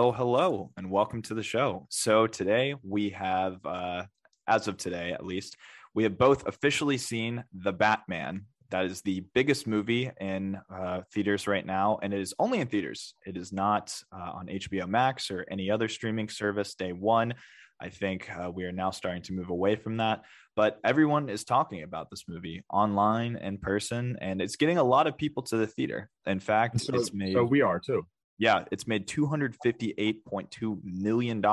Hello, hello, and welcome to the show. So today we have, uh, as of today at least, we have both officially seen The Batman. That is the biggest movie in uh, theaters right now, and it is only in theaters. It is not uh, on HBO Max or any other streaming service day one. I think uh, we are now starting to move away from that. But everyone is talking about this movie online, in person, and it's getting a lot of people to the theater. In fact, So, it's made so we are too. Yeah, it's made $258.2 million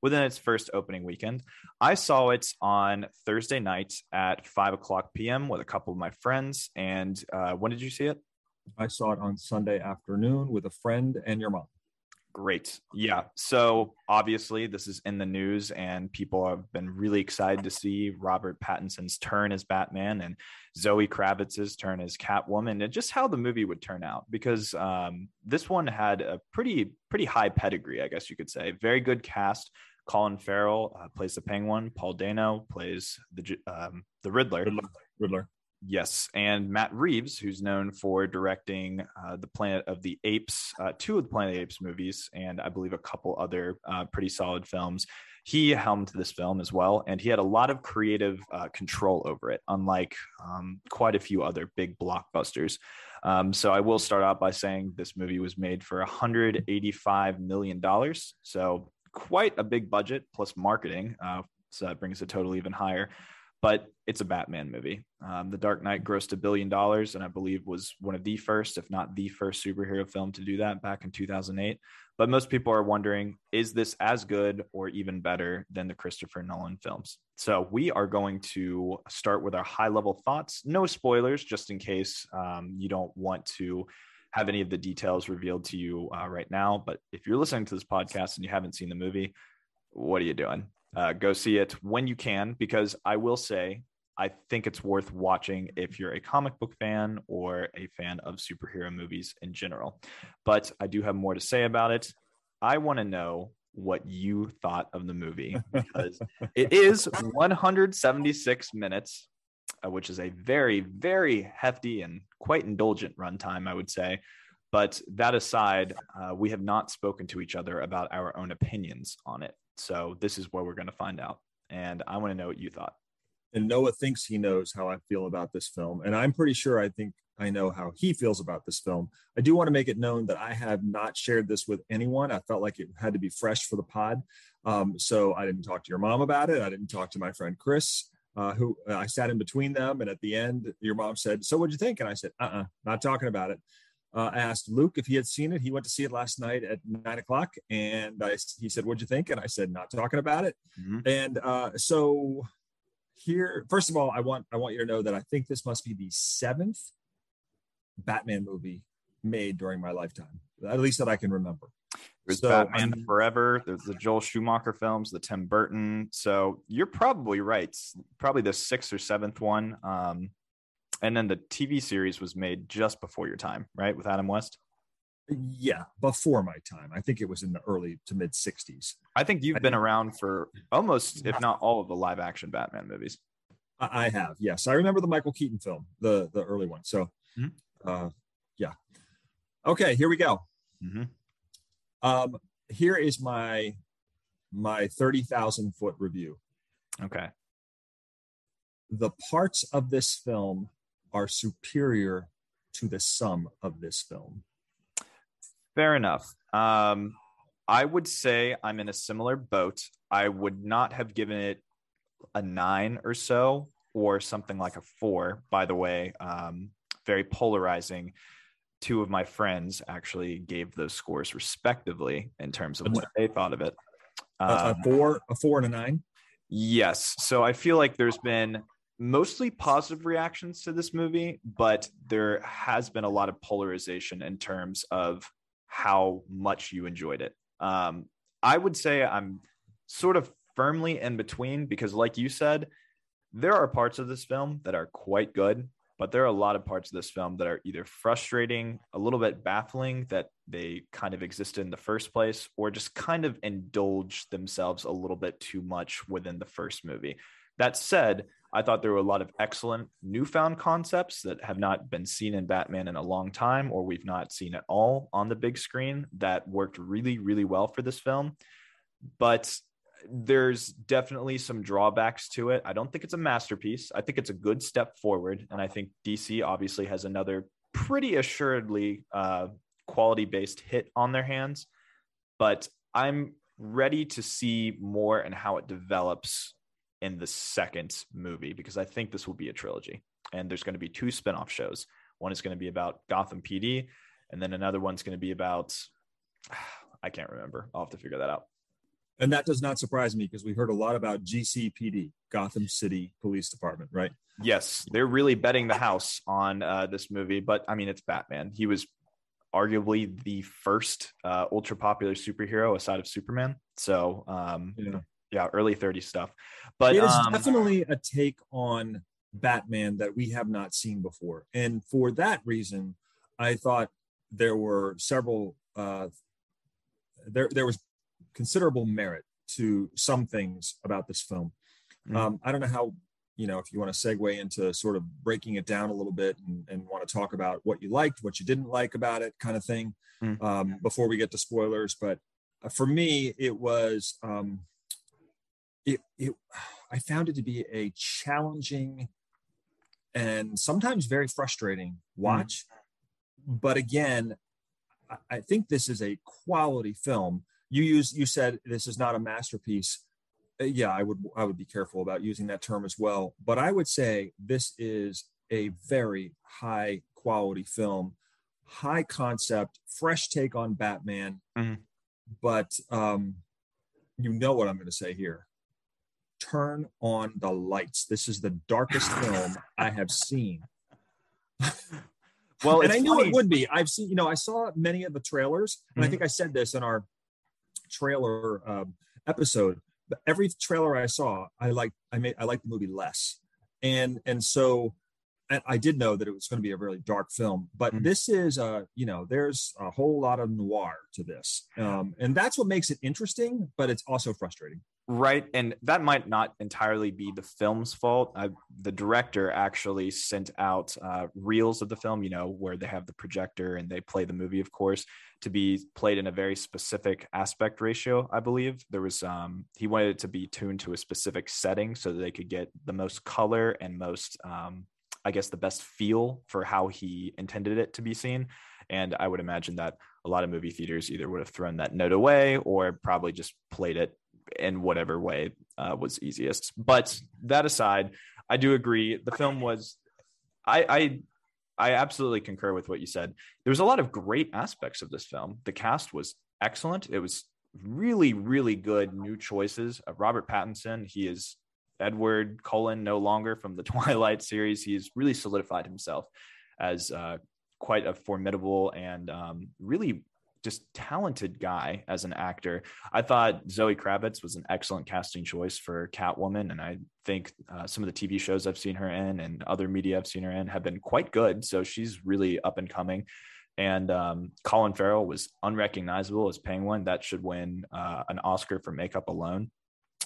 within its first opening weekend. I saw it on Thursday night at 5 o'clock p.m. with a couple of my friends. And uh, when did you see it? I saw it on Sunday afternoon with a friend and your mom. Great. Yeah. So obviously, this is in the news, and people have been really excited to see Robert Pattinson's turn as Batman and Zoe Kravitz's turn as Catwoman, and just how the movie would turn out. Because um, this one had a pretty pretty high pedigree, I guess you could say. Very good cast. Colin Farrell uh, plays the Penguin. Paul Dano plays the um, the Riddler. Riddler. Riddler. Yes, and Matt Reeves, who's known for directing uh, the Planet of the Apes, uh, two of the Planet of the Apes movies, and I believe a couple other uh, pretty solid films. He helmed this film as well, and he had a lot of creative uh, control over it, unlike um, quite a few other big blockbusters. Um, so I will start out by saying this movie was made for 185 million dollars, so quite a big budget plus marketing. Uh, so that brings the total even higher but it's a Batman movie. Um, the Dark Knight grossed a billion dollars, and I believe was one of the first, if not the first, superhero film to do that back in 2008. But most people are wondering, is this as good or even better than the Christopher Nolan films? So we are going to start with our high level thoughts. No spoilers, just in case um, you don't want to have any of the details revealed to you uh, right now. But if you're listening to this podcast and you haven't seen the movie, what are you doing? Uh, go see it when you can, because I will say, I think it's worth watching if you're a comic book fan or a fan of superhero movies in general. But I do have more to say about it. I want to know what you thought of the movie because it is 176 minutes, uh, which is a very, very hefty and quite indulgent runtime, I would say. But that aside, uh, we have not spoken to each other about our own opinions on it. So this is where we're going to find out. And I want to know what you thought. And Noah thinks he knows how I feel about this film. And I'm pretty sure I think I know how he feels about this film. I do want to make it known that I have not shared this with anyone. I felt like it had to be fresh for the pod. Um, so I didn't talk to your mom about it. I didn't talk to my friend Chris, uh, who uh, I sat in between them. And at the end, your mom said, So what'd you think? And I said, Uh uh not talking about it. Uh, I asked Luke if he had seen it. He went to see it last night at nine o'clock, and I, he said, "What'd you think?" And I said, "Not talking about it." Mhm. And uh, so here, first of all, I want I want you to know that I think this must be the seventh Batman movie made during my lifetime, at least that I can remember. There's So, Batman I'm- Forever. There's the Joel Schumacher films, the Tim Burton. So you're probably right. Probably the sixth or seventh one. Um, and then the TV series was made just before your time, right? With Adam West. Yeah, before my time. I think it was in the early to mid '60s. I think you've I been think- around for almost, if not all, of the live action Batman movies. I have, yes. I remember the Michael Keaton film, the the early one. So, Mhm. uh, yeah. Okay, here we go. Mhm. Um, here is my my thirty thousand foot review. Okay. The parts of this film are superior to the sum of this film. Fair enough. Um, I would say I'm in a similar boat. I would not have given it a nine or so, or something like a four. By the way, um, very polarizing. Two of my friends actually gave those scores respectively in terms of what they thought of it. Um, a four, a four, and a nine. Yes. So I feel like there's been mostly positive reactions to this movie, but there has been a lot of polarization in terms of how much you enjoyed it. Um, I would say I'm sort of firmly in between because, like you said, there are parts of this film that are quite good, but there are a lot of parts of this film that are either frustrating, a little bit baffling that they kind of existed in the first place, or just kind of indulge themselves a little bit too much within the first movie. That said, I thought there were a lot of excellent newfound concepts that have not been seen in Batman in a long time, or we've not seen at all on the big screen that worked really, really well for this film. But there's definitely some drawbacks to it. I don't think it's a masterpiece. I think it's a good step forward. And I think DC obviously has another pretty assuredly uh, quality based hit on their hands. But I'm ready to see more and how it develops in the second movie because I think this will be a trilogy. And there's going to be two spin-off shows. One is going to be about Gotham PD, and then another one's going to be about I can't remember. I'll have to figure that out. And that does not surprise me because we heard a lot about GCPD, Gotham City Police Department, right? Yes, they're really betting the house on uh, this movie. But I mean, it's Batman. He was arguably the first uh, ultra popular superhero aside of Superman. So, um, yeah. Yeah, early 30s stuff. But it is um, definitely a take on Batman that we have not seen before. And for that reason, I thought there were several uh, there there was considerable merit to some things about this film. Mm-hmm. Um, I don't know how, you know, if you want to segue into sort of breaking it down a little bit and, and want to talk about what you liked, what you didn't like about it, kind of thing, mm-hmm. um, before we get to spoilers. But uh, for me, it was, um, it, it, I found it to be a challenging and sometimes very frustrating watch. Mm-hmm. But again, I think this is a quality film you use you said this is not a masterpiece uh, yeah i would i would be careful about using that term as well but i would say this is a very high quality film high concept fresh take on batman mm-hmm. but um you know what i'm going to say here turn on the lights this is the darkest film i have seen well and i knew funny. it would be i've seen you know i saw many of the trailers and mm-hmm. i think i said this in our trailer um, episode, but every trailer I saw, I like I made I liked the movie less, and and so and I did know that it was going to be a really dark film, but mm-hmm. this is, a, you know, there's a whole lot of noir to this, um, and that's what makes it interesting, but it's also frustrating. Right. And that might not entirely be the film's fault. I, the director actually sent out uh, reels of the film, you know, where they have the projector and they play the movie, of course, to be played in a very specific aspect ratio, I believe. There was, um, he wanted it to be tuned to a specific setting so that they could get the most color and most, um, I guess, the best feel for how he intended it to be seen. And I would imagine that a lot of movie theaters either would have thrown that note away or probably just played it in whatever way uh, was easiest. But that aside, I do agree. The film was, I, I, I absolutely concur with what you said. There was a lot of great aspects of this film. The cast was excellent. It was really, really good new choices. Uh, Robert Pattinson, he is Edward Cullen no longer from the Twilight series. He's really solidified himself as uh, quite a formidable and um, really just talented guy as an actor. I thought Zoe Kravitz was an excellent casting choice for Catwoman, and I think uh, some of the TV shows I've seen her in and other media I've seen her in have been quite good. So she's really up and coming. And um, Colin Farrell was unrecognizable as Penguin. That should win uh, an Oscar for makeup alone.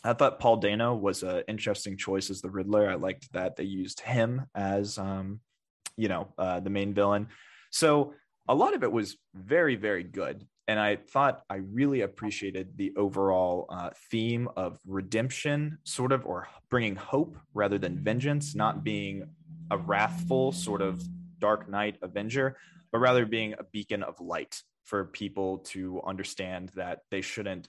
I thought Paul Dano was an interesting choice as the Riddler. I liked that they used him as, um, you know, uh, the main villain. So a lot of it was very, very good. And I thought I really appreciated the overall uh, theme of redemption, sort of, or bringing hope rather than vengeance, not being a wrathful sort of Dark Knight Avenger, but rather being a beacon of light for people to understand that they shouldn't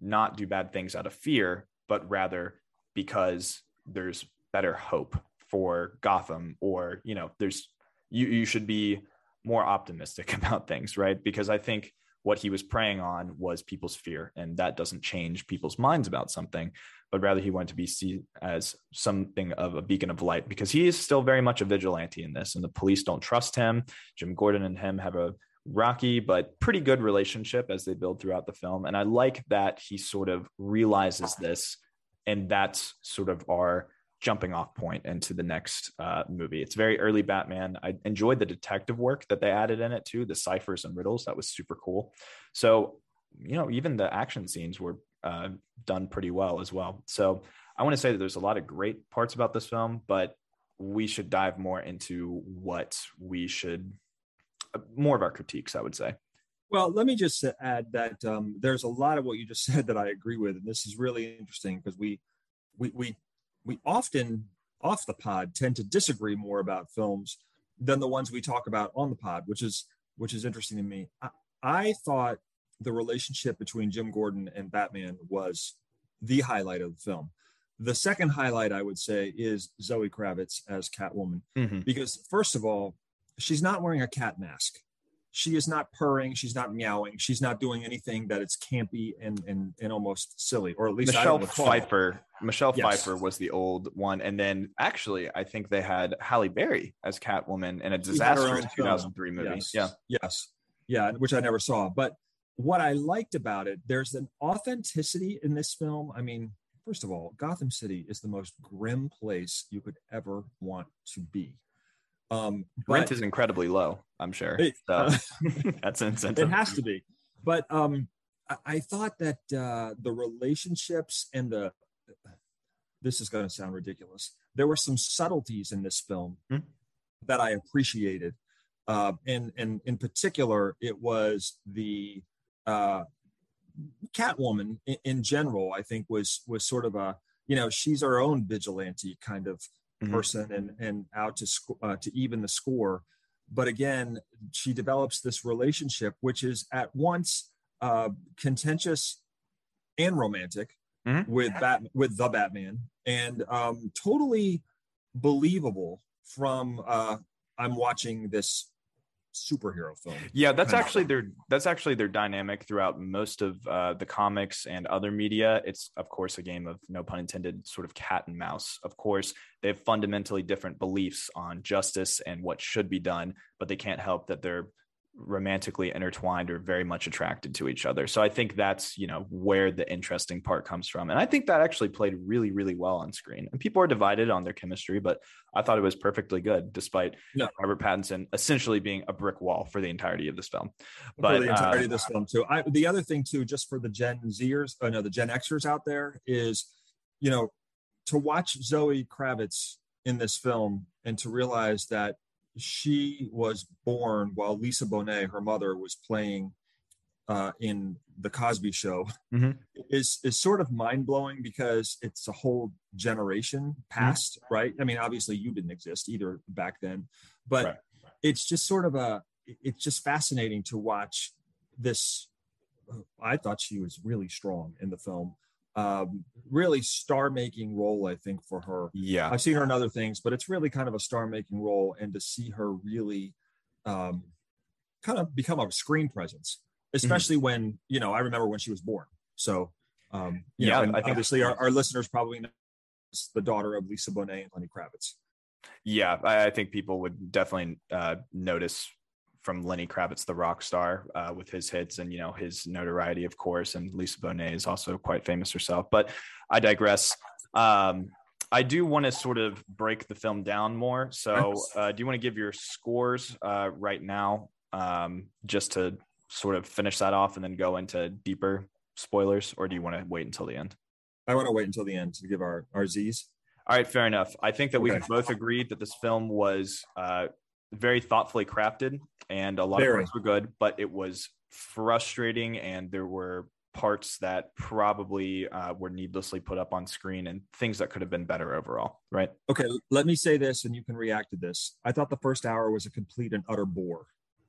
not do bad things out of fear, but rather because there's better hope for Gotham, or, you know, there's, you, you should be more optimistic about things, right? Because I think what he was preying on was people's fear, and that doesn't change people's minds about something, but rather he wanted to be seen as something of a beacon of light because he is still very much a vigilante in this, and the police don't trust him. Jim Gordon and him have a rocky but pretty good relationship as they build throughout the film and i like that he sort of realizes this and that's sort of our jumping off point into the next uh, movie. It's very early batman. I enjoyed the detective work that they added in it too the ciphers and riddles. That was super cool. So you know even the action scenes were uh, done pretty well as well. So i want to say that there's a lot of great parts about this film but we should dive more into what we should more of our critiques, I would say. Well, let me just add that um, there's a lot of what you just said that I agree with, and this is really interesting because we, we, we, we often off the pod tend to disagree more about films than the ones we talk about on the pod, which is which is interesting to me. I, I thought the relationship between Jim Gordon and Batman was the highlight of the film. The second highlight, I would say, is Zoe Kravitz as Catwoman, mm-hmm. because first of all, she's not wearing a cat mask. She is not purring. She's not meowing. She's not doing anything that it's campy and and, and almost silly, or at least Michelle Pfeiffer. Michelle yes. Pfeiffer was the old one, and then actually, I think they had Halle Berry as Catwoman in a disastrous 2003 movie. Yes. Yeah, yes, yeah, which I never saw. But what I liked about it, there's an authenticity in this film. I mean, first of all, Gotham City is the most grim place you could ever want to be. Um, Rent is incredibly low, I'm sure. It, so uh, that's an incentive. It has to be. But um, I, I thought that uh, the relationships and the this is going to sound ridiculous. There were some subtleties in this film hmm? that I appreciated, uh, and and in particular, it was the uh, Catwoman in, in general. I think was was sort of a you know she's our own vigilante kind of mm-hmm. person and and out to sc- uh, to even the score. But again, she develops this relationship, which is at once uh, contentious and romantic mm-hmm. with Bat with the Batman, and um, totally believable from uh, I'm watching this superhero film. Yeah, that's actually their that's actually their dynamic throughout most of uh, the comics and other media. It's of course a game of no pun intended, sort of cat and mouse. Of course, they have fundamentally different beliefs on justice and what should be done, but they can't help that they're romantically intertwined or very much attracted to each other. So I think that's, you know, where the interesting part comes from. And I think that actually played really, really well on screen. And people are divided on their chemistry, but I thought it was perfectly good, despite no. Robert Pattinson essentially being a brick wall for the entirety of this film. But for the entirety uh, of this film too. I, the other thing too, just for the Gen Zers, oh no, the Gen Xers out there is, you know, to watch Zoe Kravitz in this film and to realize that she was born while Lisa Bonet, her mother, was playing uh, in the Cosby Show mm-hmm. is is sort of mind blowing because it's a whole generation past, mm-hmm. right? I mean, obviously you didn't exist either back then, but right. it's just sort of a it's just fascinating to watch this. I thought she was really strong in the film um, really star making role, I think, for her. Yeah. I've seen her in other things, but it's really kind of a star making role. And to see her really um, kind of become a screen presence, especially mm-hmm. when, you know, I remember when she was born. So, um, yeah, know, I think obviously our, our, listeners probably know the daughter of Lisa Bonet and Lenny Kravitz. Yeah, I, I think people would definitely uh, notice from Lenny Kravitz, the rock star, uh, with his hits and you know his notoriety, of course. And Lisa Bonet is also quite famous herself. But I digress. Um, I do want to sort of break the film down more. So, uh, do you want to give your scores uh, right now, um, just to sort of finish that off and then go into deeper spoilers, or do you want to wait until the end? I want to wait until the end to give our our Z's. All right, fair enough. I think that we okay. both agreed that this film was uh, very thoughtfully crafted and a lot very. of parts were good, but it was frustrating and there were parts that probably uh, were needlessly put up on screen and things that could have been better overall, right? Okay, let me say this and you can react to this. I thought the first hour was a complete and utter bore.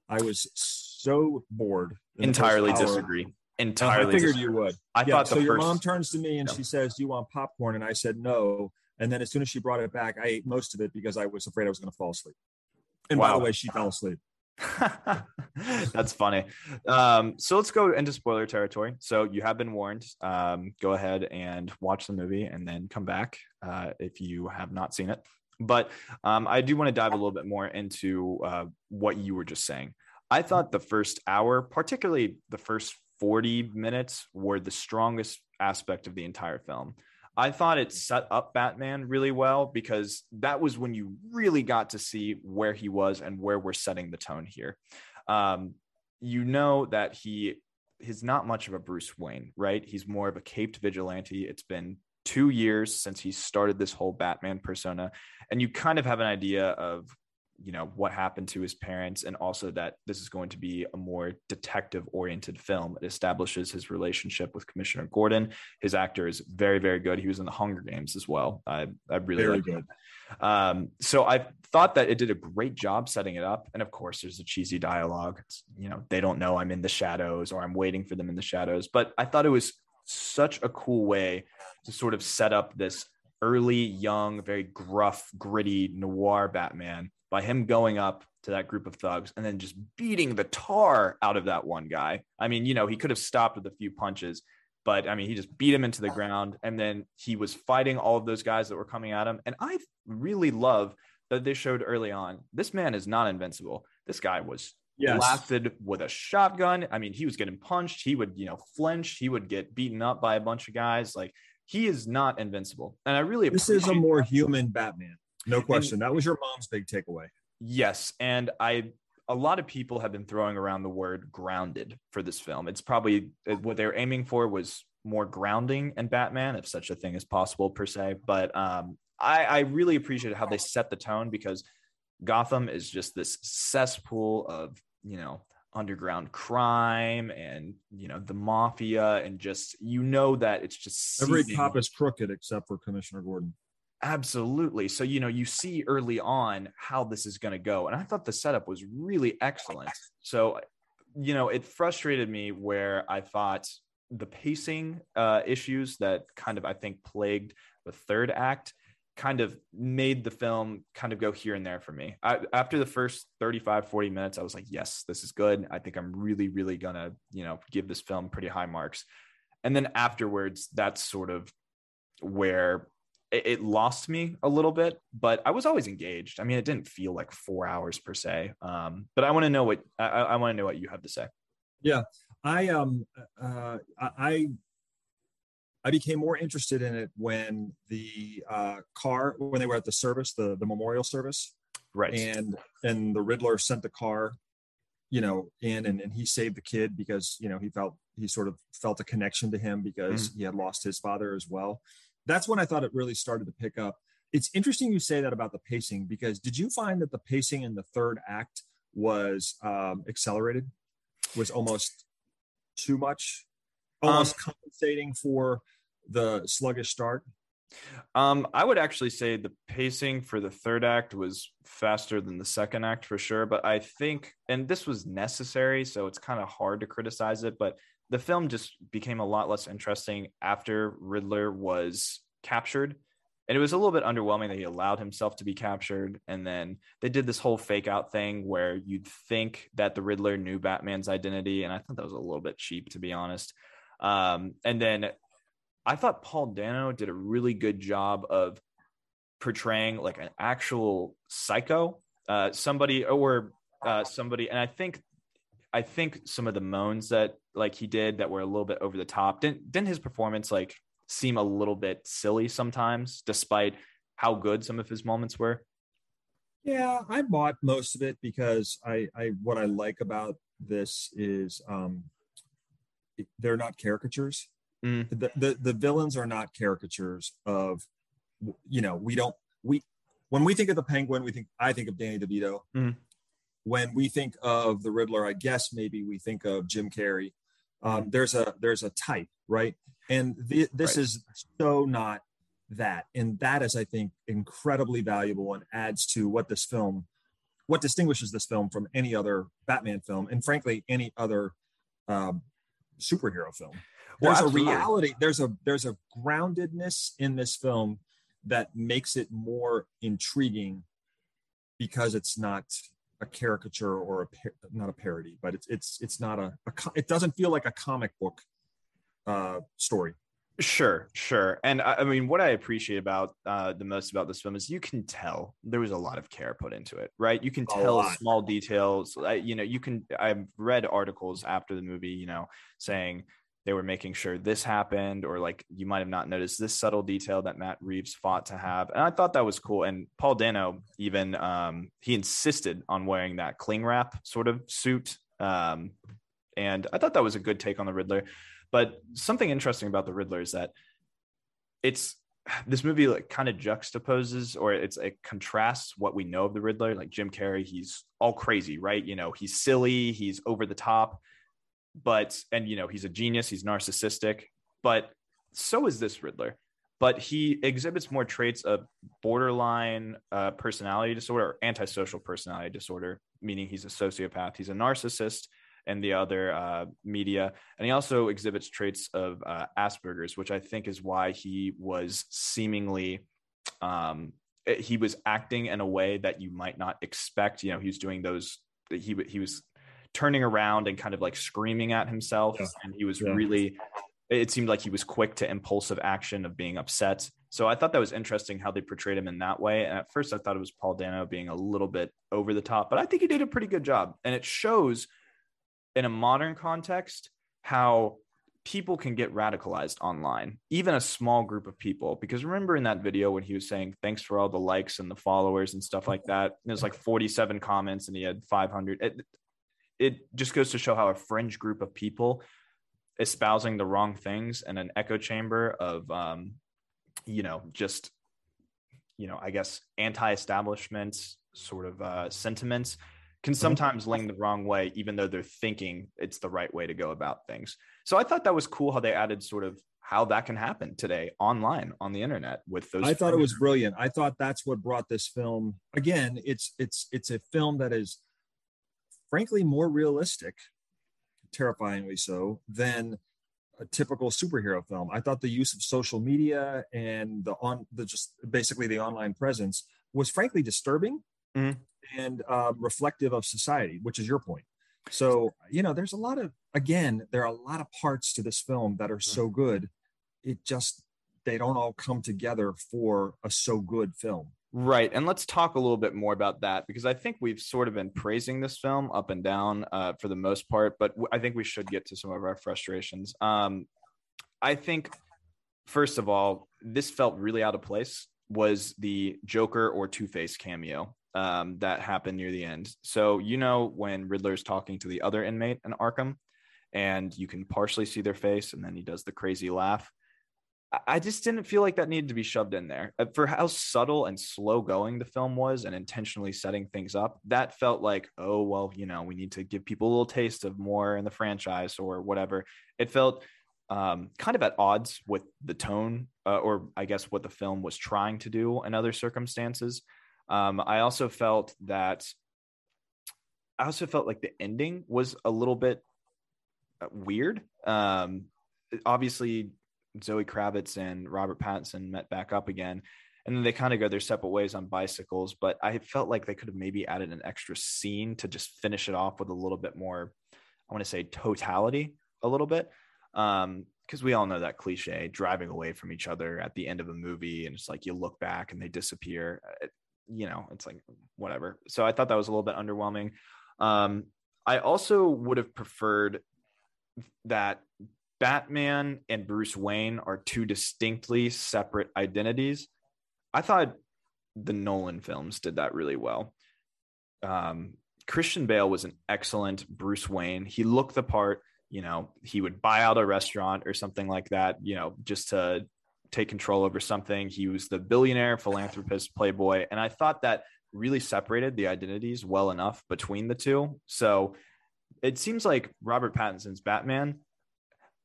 I was so bored. Entirely disagree. Entirely. I figured disagree. you would. I yeah, thought so. your mom turns to me and yeah. she says, "Do you want popcorn?" And I said no. And then as soon as she brought it back, I ate most of it because I was afraid I was going to fall asleep. And wow. by the way, she fell asleep. That's funny. Um, so let's go into spoiler territory. So you have been warned. Um, go ahead and watch the movie and then come back uh, if you have not seen it. But um, I do want to dive a little bit more into uh, what you were just saying. I thought the first hour, particularly the first 40 minutes, were the strongest aspect of the entire film. I thought it set up Batman really well because that was when you really got to see where he was and where we're setting the tone here. Um, you know that he is not much of a Bruce Wayne, right? He's more of a caped vigilante. It's been two years since he started this whole Batman persona, and you kind of have an idea of you know what happened to his parents and also that this is going to be a more detective oriented film. It establishes his relationship with commissioner gordon. His actor is very very good. He was in the hunger games as well. I, I really very good. um, so i thought that it did a great job setting it up. And of course there's a cheesy dialogue. It's, you know they don't know i'm in the shadows or i'm waiting for them in the shadows. But i thought it was such a cool way to sort of set up this early young very gruff gritty noir batman by him going up to that group of thugs and then just beating the tar out of that one guy. I mean, you know, he could have stopped with a few punches, but I mean, he just beat him into the ground and then he was fighting all of those guys that were coming at him. And I really love that they showed early on this man is not invincible. This guy was yes. blasted with a shotgun. I mean, he was getting punched. He would, you know, flinch. He would get beaten up by a bunch of guys. Like he is not invincible. And I really this is a more human Batman. No question. And, that was your mom's big takeaway. Yes, and I a lot of people have been throwing around the word grounded for this film. It's probably what they're aiming for was more grounding in Batman, if such a thing is possible per se. But um, I, I really appreciate how they set the tone because Gotham is just this cesspool of you know underground crime and you know the mafia and just you know that it's just every cop is crooked except for Commissioner Gordon. Absolutely. So, you know, you see early on how this is going to go. And I thought the setup was really excellent. So, you know, it frustrated me where I thought the pacing uh, issues that kind of, I think, plagued the third act kind of made the film kind of go here and there for me. I, after the first 35, 40 minutes, I was like, yes, this is good. I think I'm really, really going to, you know, give this film pretty high marks. And then afterwards, that's sort of where it, it, lost me a little bit, but I was always engaged. I mean, it didn't feel like four hours per se. Um, but I want to know what I, I want to know what you have to say. Yeah, I um uh, I I became more interested in it when the uh, car when they were at the service, the the memorial service, right? And and the Riddler sent the car, you know, in and, and he saved the kid because you know he felt he sort of felt a connection to him because mm. he had lost his father as well that's when I thought it really started to pick up. It's interesting you say that about the pacing because did you find that the pacing in the third act was um, accelerated, was almost too much, almost um, compensating for the sluggish start? Um, I would actually say the pacing for the third act was faster than the second act for sure. But I think, and this was necessary, so it's kind of hard to criticize it. But the film just became a lot less interesting after Riddler was captured. And it was a little bit underwhelming that he allowed himself to be captured. And then they did this whole fake out thing where you'd think that the Riddler knew Batman's identity. And I thought that was a little bit cheap, to be honest. Um, and then I thought Paul Dano did a really good job of portraying like an actual psycho, uh, somebody or uh, somebody. And I think I think some of the moans that like he did that were a little bit over the top didn't didn't his performance like seem a little bit silly sometimes despite how good some of his moments were? Yeah i bought most of it because i i what i like about this is um they're not caricatures. Mm. the, the the villains are not caricatures of you know we don't we when we think of the penguin we think i think of danny devito. Mm when we think of the Riddler, I guess maybe we think of Jim Carrey. Um, there's a there's a type, right? And this right. is so not that, and that is, I think, incredibly valuable and adds to what this film, what distinguishes this film from any other Batman film, and frankly, any other um, superhero film. There's well, a reality. There's a there's a groundedness in this film that makes it more intriguing because it's not a caricature or a not a parody, but it's it's it's not a, a it doesn't feel like a comic book uh, story. Sure, sure. And I, I mean, what I appreciate about uh, the most about this film is you can tell there was a lot of care put into it, right? You can tell small details. I, you know, you can. I've read articles after the movie, you know, saying they were making sure this happened, or like you might have not noticed this subtle detail that Matt Reeves fought to have, and I thought that was cool. And Paul Dano even um, he insisted on wearing that cling wrap sort of suit, um, and I thought that was a good take on the Riddler. But something interesting about the Riddler is that it's this movie like kind of juxtaposes or it's it contrasts what we know of the Riddler. Like Jim Carrey, he's all crazy, right? You know, he's silly, he's over the top, but and you know, he's a genius, he's narcissistic, but so is this Riddler. But he exhibits more traits of borderline uh, personality disorder or antisocial personality disorder, meaning he's a sociopath, he's a narcissist, and the other uh, media. And he also exhibits traits of uh, Asperger's, which I think is why he was seemingly. Um, he was acting in a way that you might not expect. You know, he was doing those. He he was turning around and kind of like screaming at himself, yeah. and he was yeah. really. It seemed like he was quick to impulsive action of being upset. So I thought that was interesting how they portrayed him in that way. And at first, I thought it was Paul Dano being a little bit over the top, but I think he did a pretty good job. And it shows in a modern context how people can get radicalized online, even a small group of people. Because remember in that video when he was saying, thanks for all the likes and the followers and stuff like that, and there's like 47 comments and he had 500. It, it just goes to show how a fringe group of people espousing the wrong things and an echo chamber of, um, you know, just, you know, I guess anti establishment sort of uh, sentiments can mm-hmm. sometimes lean the wrong way, even though they're thinking it's the right way to go about things. So I thought that was cool how they added sort of how that can happen today online on the internet with those. I thought it was brilliant. I thought that's what brought this film. Again, it's it's it's a film that is frankly more realistic, terrifyingly so, than a typical superhero film. I thought the use of social media and the on the just basically the online presence was frankly disturbing. Mm-hmm and uh, reflective of society, which is your point. So, you know, there's a lot of, again, there are a lot of parts to this film that are so good. It just, they don't all come together for a so good film. Right. And let's talk a little bit more about that because I think we've sort of been praising this film up and down uh, for the most part, but I think we should get to some of our frustrations. Um, I think, first of all, this felt really out of place was the Joker or Two Face cameo um, that happened near the end. So you know when Riddler's talking to the other inmate in Arkham, and you can partially see their face, and then he does the crazy laugh. I just didn't feel like that needed to be shoved in there. Uh, for how subtle and slow going the film was and intentionally setting things up, that felt like, oh, well, you know, we need to give people a little taste of more in the franchise or whatever. It felt um, kind of at odds with the tone, uh, or I guess what the film was trying to do in other circumstances. Um, I also felt that I also felt like the ending was a little bit uh, weird. Um, obviously, Zoe Kravitz and Robert Pattinson met back up again, and then they kind of go their separate ways on bicycles. But I felt like they could have maybe added an extra scene to just finish it off with a little bit more. I want to say totality a little bit. Um, because we all know that cliche driving away from each other at the end of a movie and it's like you look back and they disappear uh, you know, it's like whatever. So I thought that was a little bit underwhelming. Um, I also would have preferred that Batman and Bruce Wayne are two distinctly separate identities. I thought the Nolan films did that really well. Um, Christian Bale was an excellent Bruce Wayne. He looked the part. You know, he would buy out a restaurant or something like that. You know, just to take control over something. He was the billionaire, philanthropist, playboy. And I thought that really separated the identities well enough between the two. So it seems like Robert Pattinson's Batman.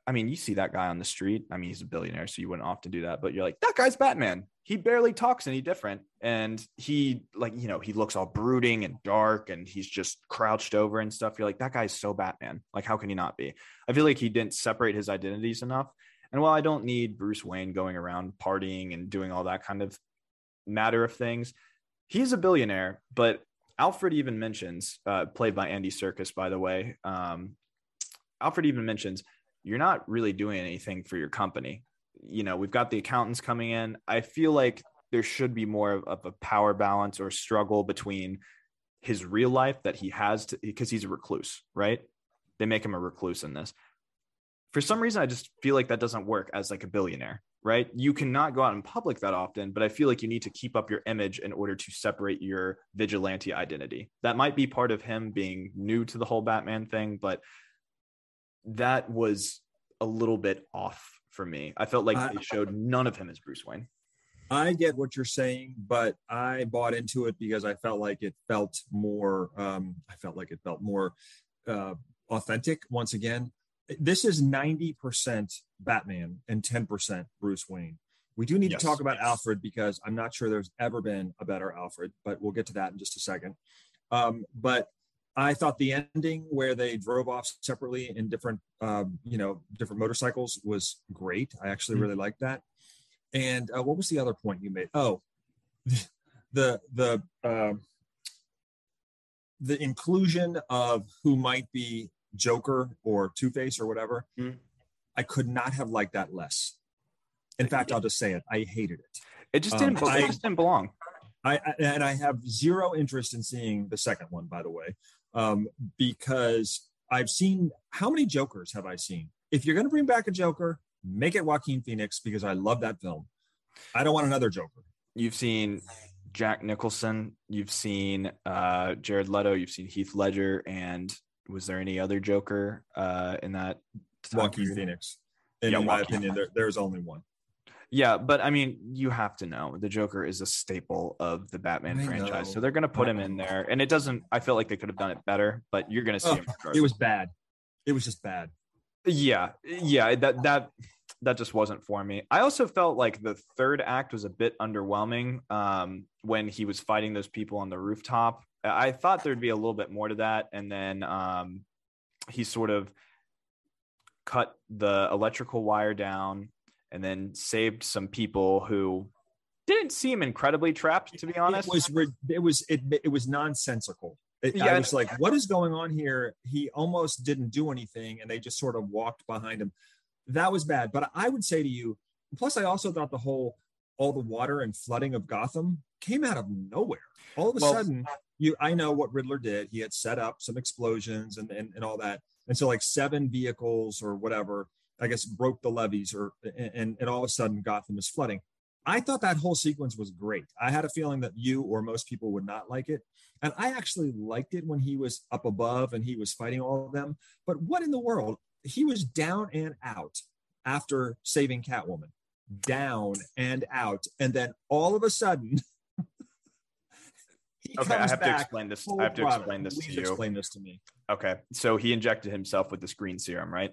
I mean, you see that guy on the street. I mean, he's a billionaire, so you wouldn't often do that, but you're like, that guy's Batman. He barely talks any different. And he, like, you know, he looks all brooding and dark and he's just crouched over and stuff. You're like, that guy's so Batman. Like, how can he not be? I feel like he didn't separate his identities enough. And while I don't need Bruce Wayne going around partying and doing all that kind of matter of things, he's a billionaire. But Alfred even mentions, uh, played by Andy Serkis, by the way, um, Alfred even mentions, you're not really doing anything for your company. you know, we've got the accountants coming in. I feel like there should be more of, a power balance or struggle between his real life that he has to because he's a recluse, right? They make him a recluse in this. For some reason, I just feel like that doesn't work as like a billionaire, right? You cannot go out in public that often, but I feel like you need to keep up your image in order to separate your vigilante identity. That might be part of him being new to the whole Batman thing, but that was a little bit off for me. I felt like they showed none of him as Bruce Wayne. I get what you're saying, but I bought into it because I felt like it felt more. Um, I felt like it felt more uh, authentic. Once again, this is 90% Batman and 10% Bruce Wayne. We do need yes. to talk about Alfred because I'm not sure there's ever been a better Alfred, but we'll get to that in just a second. Um, but I thought the ending where they drove off separately in different, um, you know, different motorcycles was great. I actually mm-hmm. really liked that. And uh, what was the other point you made? Oh, the the uh, the inclusion of who might be Joker or Two Face or whatever. Mm-hmm. I could not have liked that less. In fact, I'll just say it. I hated it. It just didn't. Um, it just didn't belong. I, I, and I have zero interest in seeing the second one, by the way, um, because I've seen how many Jokers have I seen? If you're going to bring back a Joker, make it Joaquin Phoenix because I love that film. I don't want another Joker. You've seen Jack Nicholson, you've seen uh, Jared Leto, you've seen Heath Ledger, and was there any other Joker uh, in that? Joaquin? Phoenix. And yeah, in my opinion, there, there's only one. Yeah, but I mean, you have to know the Joker is a staple of the Batman I franchise, know. so they're going to put him in there. And it doesn't. I feel like they could have done it better, but you're going to see oh, him. It was bad. It was just bad. Yeah, yeah. That that that just wasn't for me. I also felt like the third act was a bit underwhelming um, when he was fighting those people on the rooftop. I thought there'd be a little bit more to that, and then um, he sort of cut the electrical wire down and then saved some people who didn't seem incredibly trapped to be honest it was it was it, it was nonsensical it, yeah, I was like, what is going on here? He almost didn't do anything, and they just sort of walked behind him. That was bad. But I would say to you, plus, I also thought the whole all the water and flooding of Gotham came out of nowhere. All of a well, sudden, you I know what Riddler did. He had set up some explosions and, and, and all that. And so like seven vehicles or whatever I guess broke the levees or and, and all of a sudden Gotham is flooding. I thought that whole sequence was great. I had a feeling that you or most people would not like it. And I actually liked it when he was up above and he was fighting all of them. But what in the world? He was down and out after saving Catwoman, down and out. And then all of a sudden, okay, I have to explain this. I have to explain this Please to you. Explain this to me. Okay. So he injected himself with this green serum, right?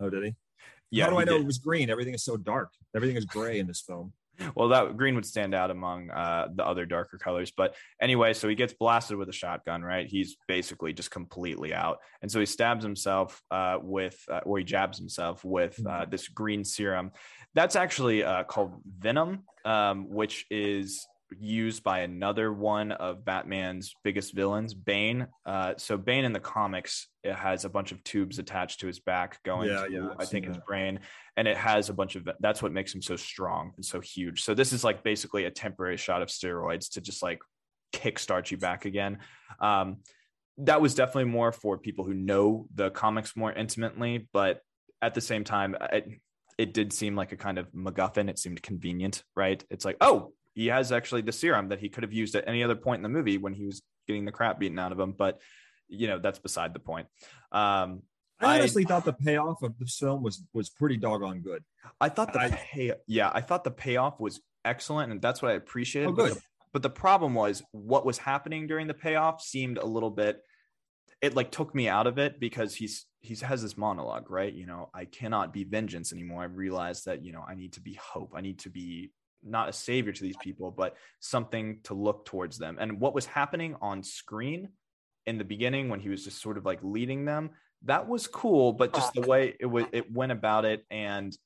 Oh, did he? Yeah. How do I know did. it was green? Everything is so dark. Everything is gray in this film. Well, that green would stand out among uh, the other darker colors. But anyway, so he gets blasted with a shotgun, right? He's basically just completely out. And so he stabs himself uh, with, uh, or he jabs himself with uh, mm-hmm. this green serum. That's actually uh, called Venom, um, which is used by another one of Batman's biggest villains, Bane. Uh, so Bane in the comics it has a bunch of tubes attached to his back going yeah, to yeah, I think his brain, and it has a bunch of that's what makes him so strong and so huge. So this is like basically a temporary shot of steroids to just like kickstart you back again. Um, that was definitely more for people who know the comics more intimately, but at the same time, it, it did seem like a kind of MacGuffin. It seemed convenient, right? It's like, oh, he has actually the serum that he could have used at any other point in the movie when he was getting the crap beaten out of him. But you know, that's beside the point. Um, I honestly I, thought the payoff of this film was was pretty doggone good. I thought the I, pay, yeah, I thought the payoff was excellent, and that's what I appreciated. Oh, good. But the, but the problem was what was happening during the payoff seemed a little bit. It like took me out of it because he's he has this monologue, right? You know, I cannot be vengeance anymore. I realized that you know I need to be hope. I need to be not a savior to these people, but something to look towards them. And what was happening on screen in the beginning when he was just sort of like leading them, that was cool, but just the way it was it went about it and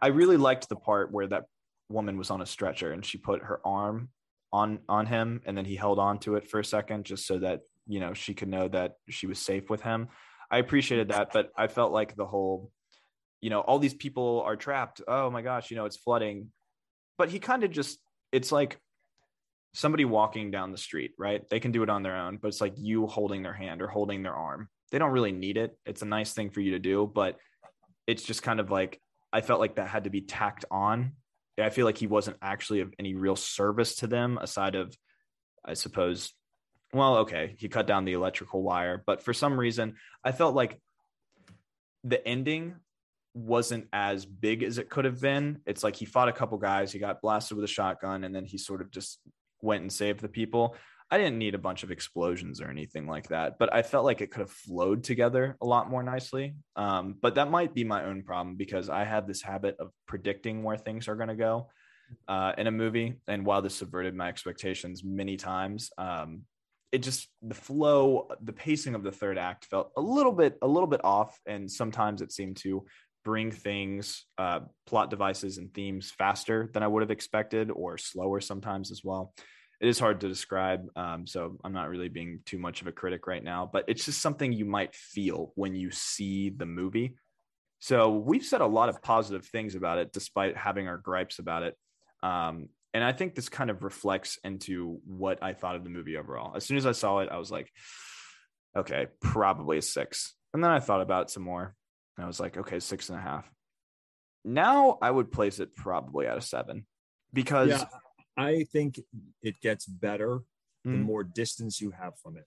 I really liked the part where that woman was on a stretcher and she put her arm on on him and then he held on to it for a second just so that you know she could know that she was safe with him. I appreciated that, but I felt like the whole you know, all these people are trapped. Oh my gosh, you know, it's flooding. But he kind of just, it's like somebody walking down the street, right? They can do it on their own, but it's like you holding their hand or holding their arm. They don't really need it. It's a nice thing for you to do, but it's just kind of like, I felt like that had to be tacked on. I feel like he wasn't actually of any real service to them aside of, I suppose, well, okay, he cut down the electrical wire, but for some reason, I felt like the ending wasn't as big as it could have been. It's like he fought a couple guys, he got blasted with a shotgun, and then he sort of just went and saved the people. I didn't need a bunch of explosions or anything like that, but I felt like it could have flowed together a lot more nicely. Um, but that might be my own problem because I have this habit of predicting where things are going to go uh, in a movie. And while this subverted my expectations many times, um, it just the flow, the pacing of the third act felt a little bit, a little bit off, and sometimes it seemed to bring things, uh, plot devices, and themes faster than I would have expected, or slower sometimes as well. It is hard to describe, um, so I'm not really being too much of a critic right now. But it's just something you might feel when you see the movie. So we've said a lot of positive things about it, despite having our gripes about it. Um, and I think this kind of reflects into what I thought of the movie overall. As soon as I saw it, I was like, okay, probably a six. And then I thought about it some more. And I was like, okay, six and a half. Now I would place it probably at a seven because yeah, I think it gets better the mm. more distance you have from it.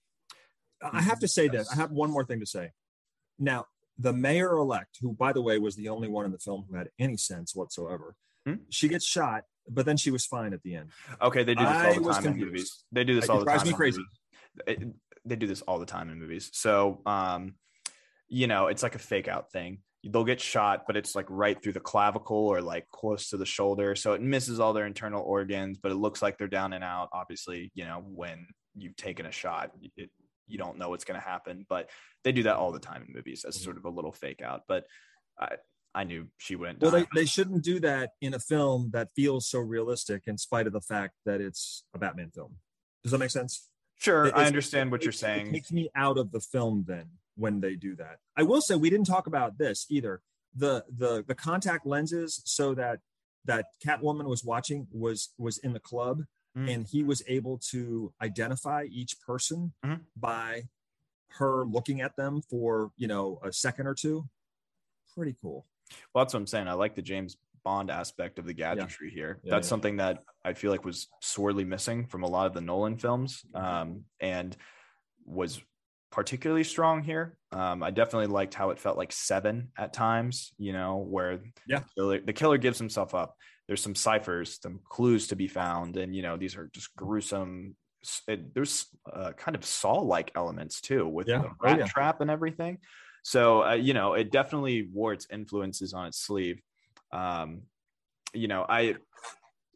I have to say this. I have one more thing to say. Now, the mayor elect, who, by the way, was the only one in the film who had any sense whatsoever, mm. she gets shot, but then she was fine at the end. Okay, they do this all the time in movies. They do this all the time. It drives me crazy. It, they do this all the time in movies. So, um, you know, it's like a fake out thing. They'll get shot, but it's like right through the clavicle or like close to the shoulder. So it misses all their internal organs, but it looks like they're down and out. Obviously, you know, when you've taken a shot, it, you don't know what's going to happen, but they do that all the time in movies as sort of a little fake out. But I, I knew she wouldn't. Well, they, they shouldn't do that in a film that feels so realistic, in spite of the fact that it's a Batman film. Does that make sense? Sure, I understand what you're saying. It takes me out of the film then when they do that. I will say we didn't talk about this either. The the the contact lenses so that that Catwoman was watching was was in the club mm-hmm. and he was able to identify each person mm-hmm. by her looking at them for, you know, a second or two. Pretty cool. Well, that's what I'm saying. I like the James Bond aspect of the gadgetry yeah. here. Yeah, that's yeah. something that I feel like was sorely missing from a lot of the Nolan films, mm-hmm. um, and was particularly strong here. Um, I definitely liked how it felt like seven at times, you know, where yeah. the, killer, the killer gives himself up. There's some ciphers, some clues to be found. And, you know, these are just gruesome. It, there's uh, kind of Saw like elements too with yeah. the oh, rat oh, yeah. trap and everything. So, uh, you know, it definitely wore its influences on its sleeve. Um, you know, I,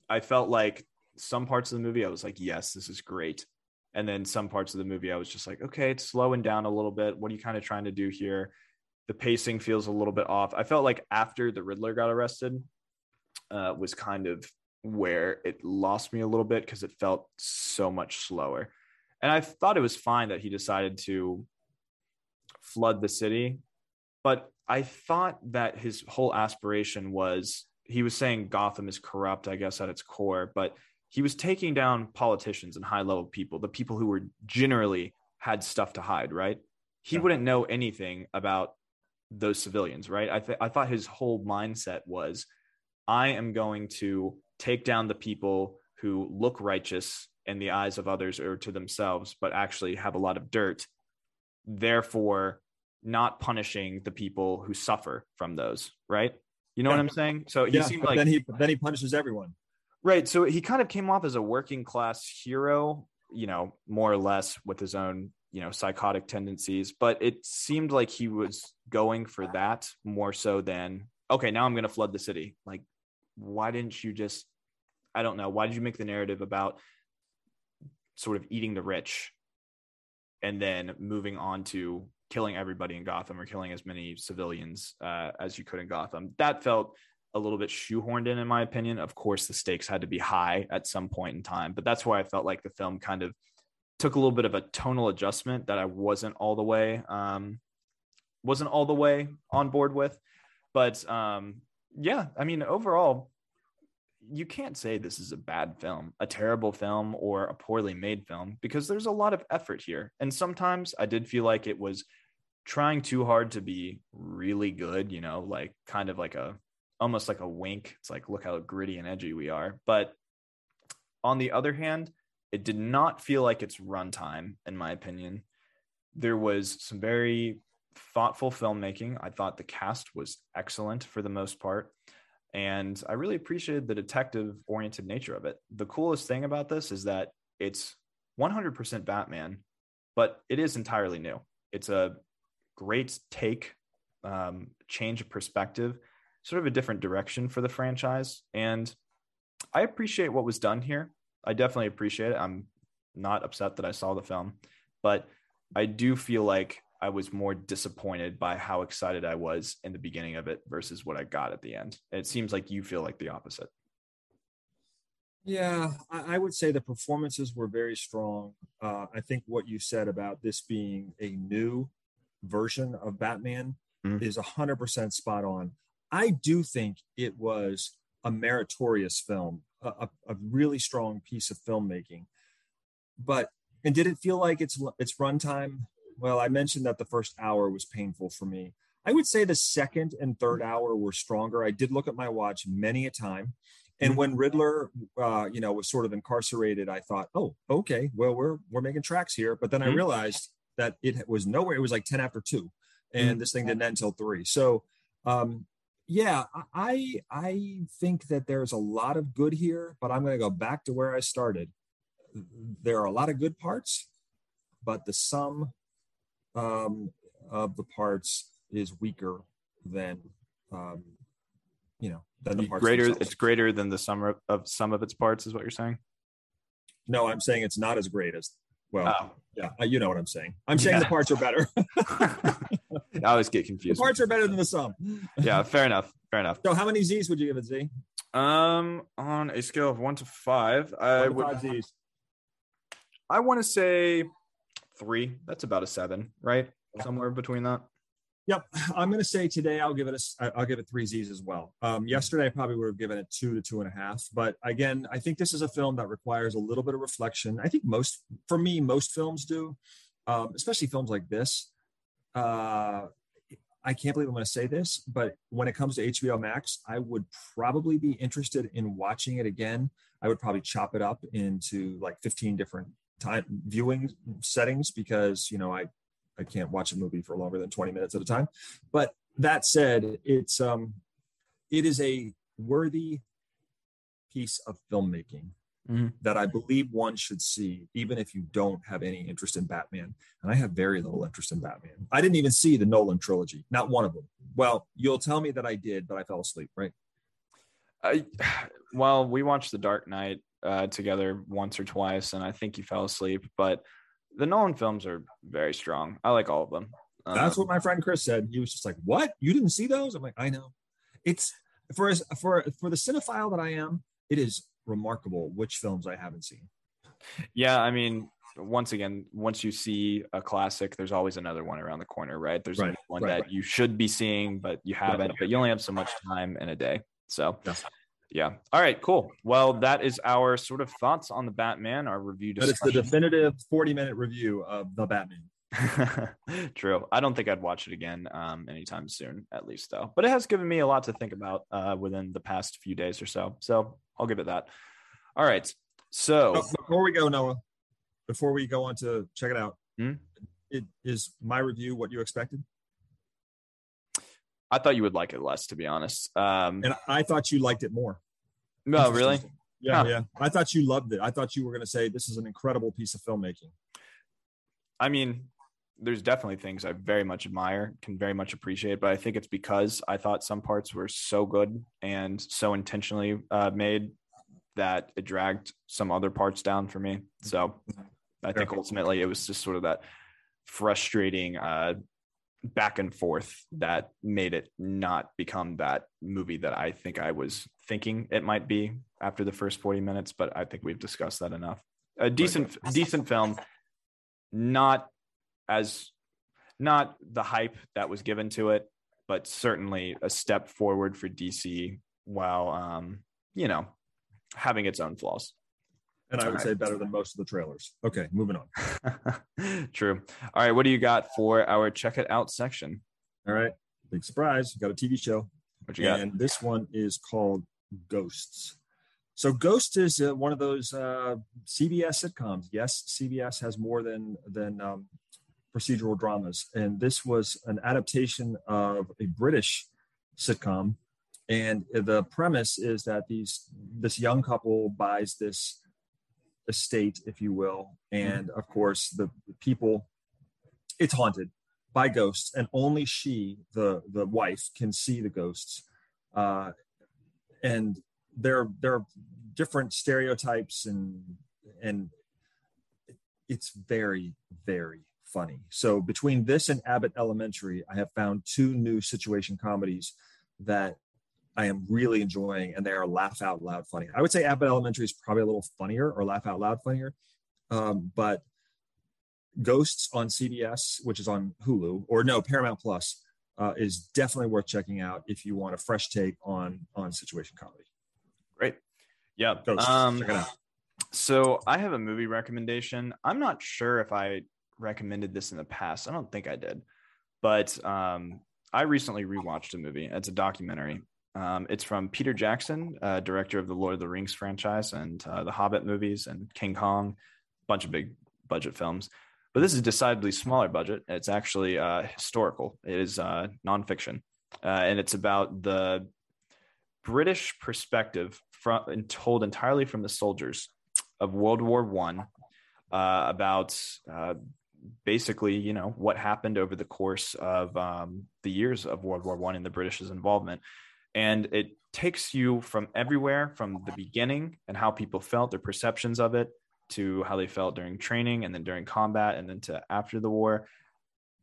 I felt like some parts of the movie, I was like, yes, this is great. And then some parts of the movie, I was just like, okay, it's slowing down a little bit. What are you kind of trying to do here? The pacing feels a little bit off. I felt like after the Riddler got arrested, uh, was kind of where it lost me a little bit because it felt so much slower. And I thought it was fine that he decided to flood the city, but I thought that his whole aspiration was he was saying Gotham is corrupt, I guess, at its core, but he was taking down politicians and high level people, the people who were generally had stuff to hide, right? He yeah. wouldn't know anything about those civilians, right? I, th- I thought his whole mindset was I am going to take down the people who look righteous in the eyes of others or to themselves, but actually have a lot of dirt. Therefore, not punishing the people who suffer from those, right? You know yeah. what I'm saying? So he yeah, seemed like then he then he punishes everyone. Right. So he kind of came off as a working class hero, you know, more or less with his own, you know, psychotic tendencies. But it seemed like he was going for that more so than, okay, now I'm going to flood the city. Like, why didn't you just, I don't know, why did you make the narrative about sort of eating the rich and then moving on to killing everybody in Gotham or killing as many civilians uh, as you could in Gotham? That felt a little bit shoehorned in, in my opinion. Of course, the stakes had to be high at some point in time, but that's why I felt like the film kind of took a little bit of a tonal adjustment that I wasn't all the way um, wasn't all the way on board with. but um, yeah, I mean, overall, you can't say this is a bad film, a terrible film, or a poorly made film because there's a lot of effort here. And sometimes I did feel like it was trying too hard to be really good, you know, like kind of like a almost like a wink. It's like, look how gritty and edgy we are. But on the other hand, it did not feel like its runtime, in my opinion. There was some very thoughtful filmmaking. I thought the cast was excellent for the most part. And I really appreciated the detective oriented nature of it. The coolest thing about this is that it's 100% Batman, but it is entirely new. It's a great take, um, change of perspective, sort of a different direction for the franchise. And I appreciate what was done here. I definitely appreciate it. I'm not upset that I saw the film, but I do feel like I was more disappointed by how excited I was in the beginning of it versus what I got at the end. It seems like you feel like the opposite. Yeah, I, would say the performances were very strong. Uh, I think what you said about this being a new version of Batman mm-hmm. is 100% spot on. I do think it was a meritorious film, a, a really strong piece of filmmaking. But and did it feel like its its runtime well, I mentioned that the first hour was painful for me. I would say the second and third hour were stronger. I did look at my watch many a time. And when Riddler, uh, you know, was sort of incarcerated, I thought, oh, okay, well, we're we're making tracks here. But then I mm-hmm. realized that it was nowhere. It was like ten after two, and mm-hmm. this thing didn't end until three. So, um, yeah, I I think that there's a lot of good here, but I'm going to go back to where I started. There are a lot of good parts, but the sum um, of the parts is weaker than um, you know than the parts greater themselves. it's greater than the sum of some of its parts is what you're saying no i'm saying it's not as great as well oh. yeah uh, you know what i'm saying i'm saying yeah. the parts are better i always get confused the parts are better than the sum yeah fair enough fair enough so how many z's would you give it z um on a scale of one to five i would five z's i want to say three. That's about a seven, right? Yeah. Somewhere between that. Yep, I'm going to say today I'll give it a I'll give it three Z's as well. Um, yesterday I probably would have given it two to two and a half, but again, I think this is a film that requires a little bit of reflection. I think most, for me, most films do, um, especially films like this. Uh, I can't believe I'm going to say this, but when it comes to HBO Max, I would probably be interested in watching it again. I would probably chop it up into like 15 different time viewing settings because you know I I can't watch a movie for longer than 20 minutes at a time. But that said, it's um it is a worthy piece of filmmaking mm-hmm. that I believe one should see, even if you don't have any interest in Batman. And I have very little interest in Batman. I didn't even see the Nolan trilogy, not one of them. Well, you'll tell me that I did, but I fell asleep, right? I well, we watched The Dark Knight uh, together once or twice, and I think he fell asleep. But the Nolan films are very strong. I like all of them. That's um, what my friend Chris said. He was just like, "What? You didn't see those?" I'm like, "I know." It's for as for for the cinephile that I am. It is remarkable which films I haven't seen. Yeah, I mean, once again, once you see a classic, there's always another one around the corner, right? There's right, one right, that right. you should be seeing, but you haven't. But you only have so much time in a day. So, yes. Yeah. All right. Cool. Well, that is our sort of thoughts on the Batman. Our review. Discussion. But it's the definitive forty-minute review of the Batman. True. I don't think I'd watch it again um, anytime soon, at least though. But it has given me a lot to think about uh, within the past few days or so. So I'll give it that. All right. So oh, before we go, Noah, before we go on to check it out, hmm? it is my review what you expected? I thought you would like it less, to be honest. Um, and I thought you liked it more. No, really? Yeah, huh. yeah. I thought you loved it. I thought you were going to say this is an incredible piece of filmmaking. I mean, there's definitely things I very much admire, can very much appreciate, but I think it's because I thought some parts were so good and so intentionally uh, made that it dragged some other parts down for me. So I think ultimately it was just sort of that frustrating uh, back and forth that made it not become that movie that I think I was thinking it might be after the first 40 minutes, but I think we've discussed that enough. A decent decent film, not as not the hype that was given to it, but certainly a step forward for DC while, um, you know, having its own flaws. And I would right. say better than most of the trailers. Okay, moving on. True. All right, what do you got for our check it out section? All right, big surprise. Got a TV show. What you got? And this one is called Ghosts. So Ghost is uh, one of those uh, CBS sitcoms. Yes, CBS has more than than um, procedural dramas, and this was an adaptation of a British sitcom. And the premise is that these this young couple buys this estate, if you will, and of course the, the people it's haunted by ghosts, and only she, the the wife, can see the ghosts. Uh, and there there are different stereotypes and and it's very very funny so between this and abbott elementary i have found two new situation comedies that i am really enjoying and they are laugh out loud funny i would say abbott elementary is probably a little funnier or laugh out loud funnier um, but ghosts on cbs which is on hulu or no paramount plus uh, is definitely worth checking out if you want a fresh take on on situation comedy Great. Yeah. Um, so I have a movie recommendation. I'm not sure if I recommended this in the past. I don't think I did, but um, I recently rewatched a movie. It's a documentary. Um, it's from Peter Jackson, uh, director of the Lord of the Rings franchise and uh, the Hobbit movies and King Kong, a bunch of big budget films. But this is decidedly smaller budget. It's actually uh, historical. It is uh, nonfiction, uh, and it's about the British perspective from and told entirely from the soldiers of World War One uh, about uh, basically, you know, what happened over the course of um, the years of World War One and the British's involvement, and it takes you from everywhere from the beginning and how people felt, their perceptions of it, to how they felt during training and then during combat and then to after the war.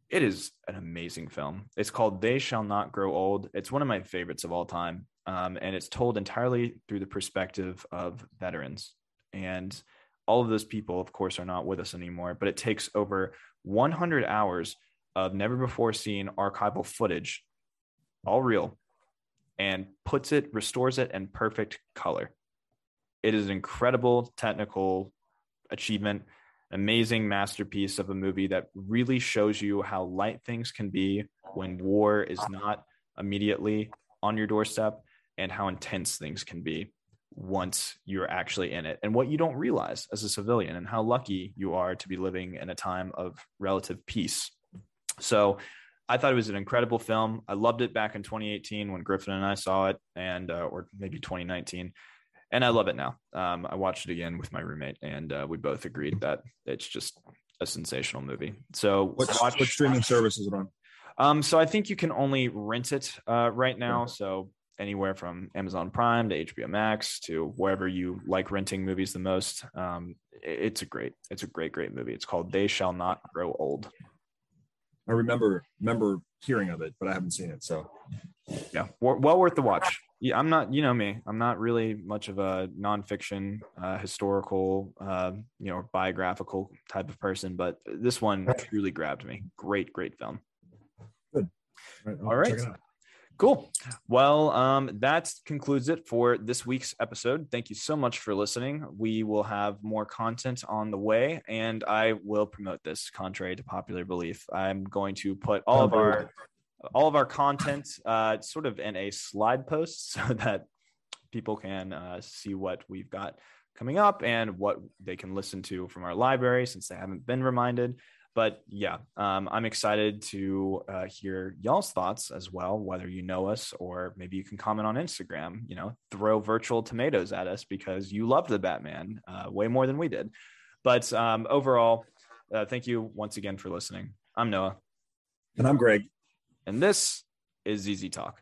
It is an amazing film. It's called They Shall Not Grow Old. It's one of my favorites of all time um, and it's told entirely through the perspective of veterans. And all of those people, of course, are not with us anymore, but it takes over 100 hours of never before seen archival footage, all real, and puts it, restores it in perfect color. It is an incredible technical achievement, amazing masterpiece of a movie that really shows you how light things can be when war is not immediately on your doorstep and how intense things can be once you're actually in it and what you don't realize as a civilian and how lucky you are to be living in a time of relative peace. So I thought it was an incredible film. I loved it back in 2018 when Griffin and I saw it, and uh, or maybe 2019, and I love it now. Um, I watched it again with my roommate, and uh, we both agreed that it's just a sensational movie. So, what, watch, what streaming service is it on? Um, so I think you can only rent it uh, right now. So anywhere from Amazon Prime to HBO Max to wherever you like renting movies the most. Um, it's a great, it's a great, great movie. It's called They Shall Not Grow Old. I remember remember hearing of it, but I haven't seen it. So yeah, well worth the watch. Yeah, I'm not, you know me, I'm not really much of a nonfiction, uh, historical, uh, you know, biographical type of person, but this one truly grabbed me. Great, great film. Good. All right. All right. Cool. Well, um, that concludes it for this week's episode. Thank you so much for listening. We will have more content on the way, and I will promote this contrary to popular belief. I'm going to put all of our all of our content uh, sort of in a slide post so that people can uh, see what we've got coming up and what they can listen to from our library since they haven't been reminded but yeah, um, I'm excited to uh, hear y'all's thoughts as well, whether you know us or maybe you can comment on Instagram, you know, throw virtual tomatoes at us because you loved the Batman uh, way more than we did. But um, overall, uh, thank you once again for listening. I'm Noah. And I'm Greg. And this is ZZ Talk.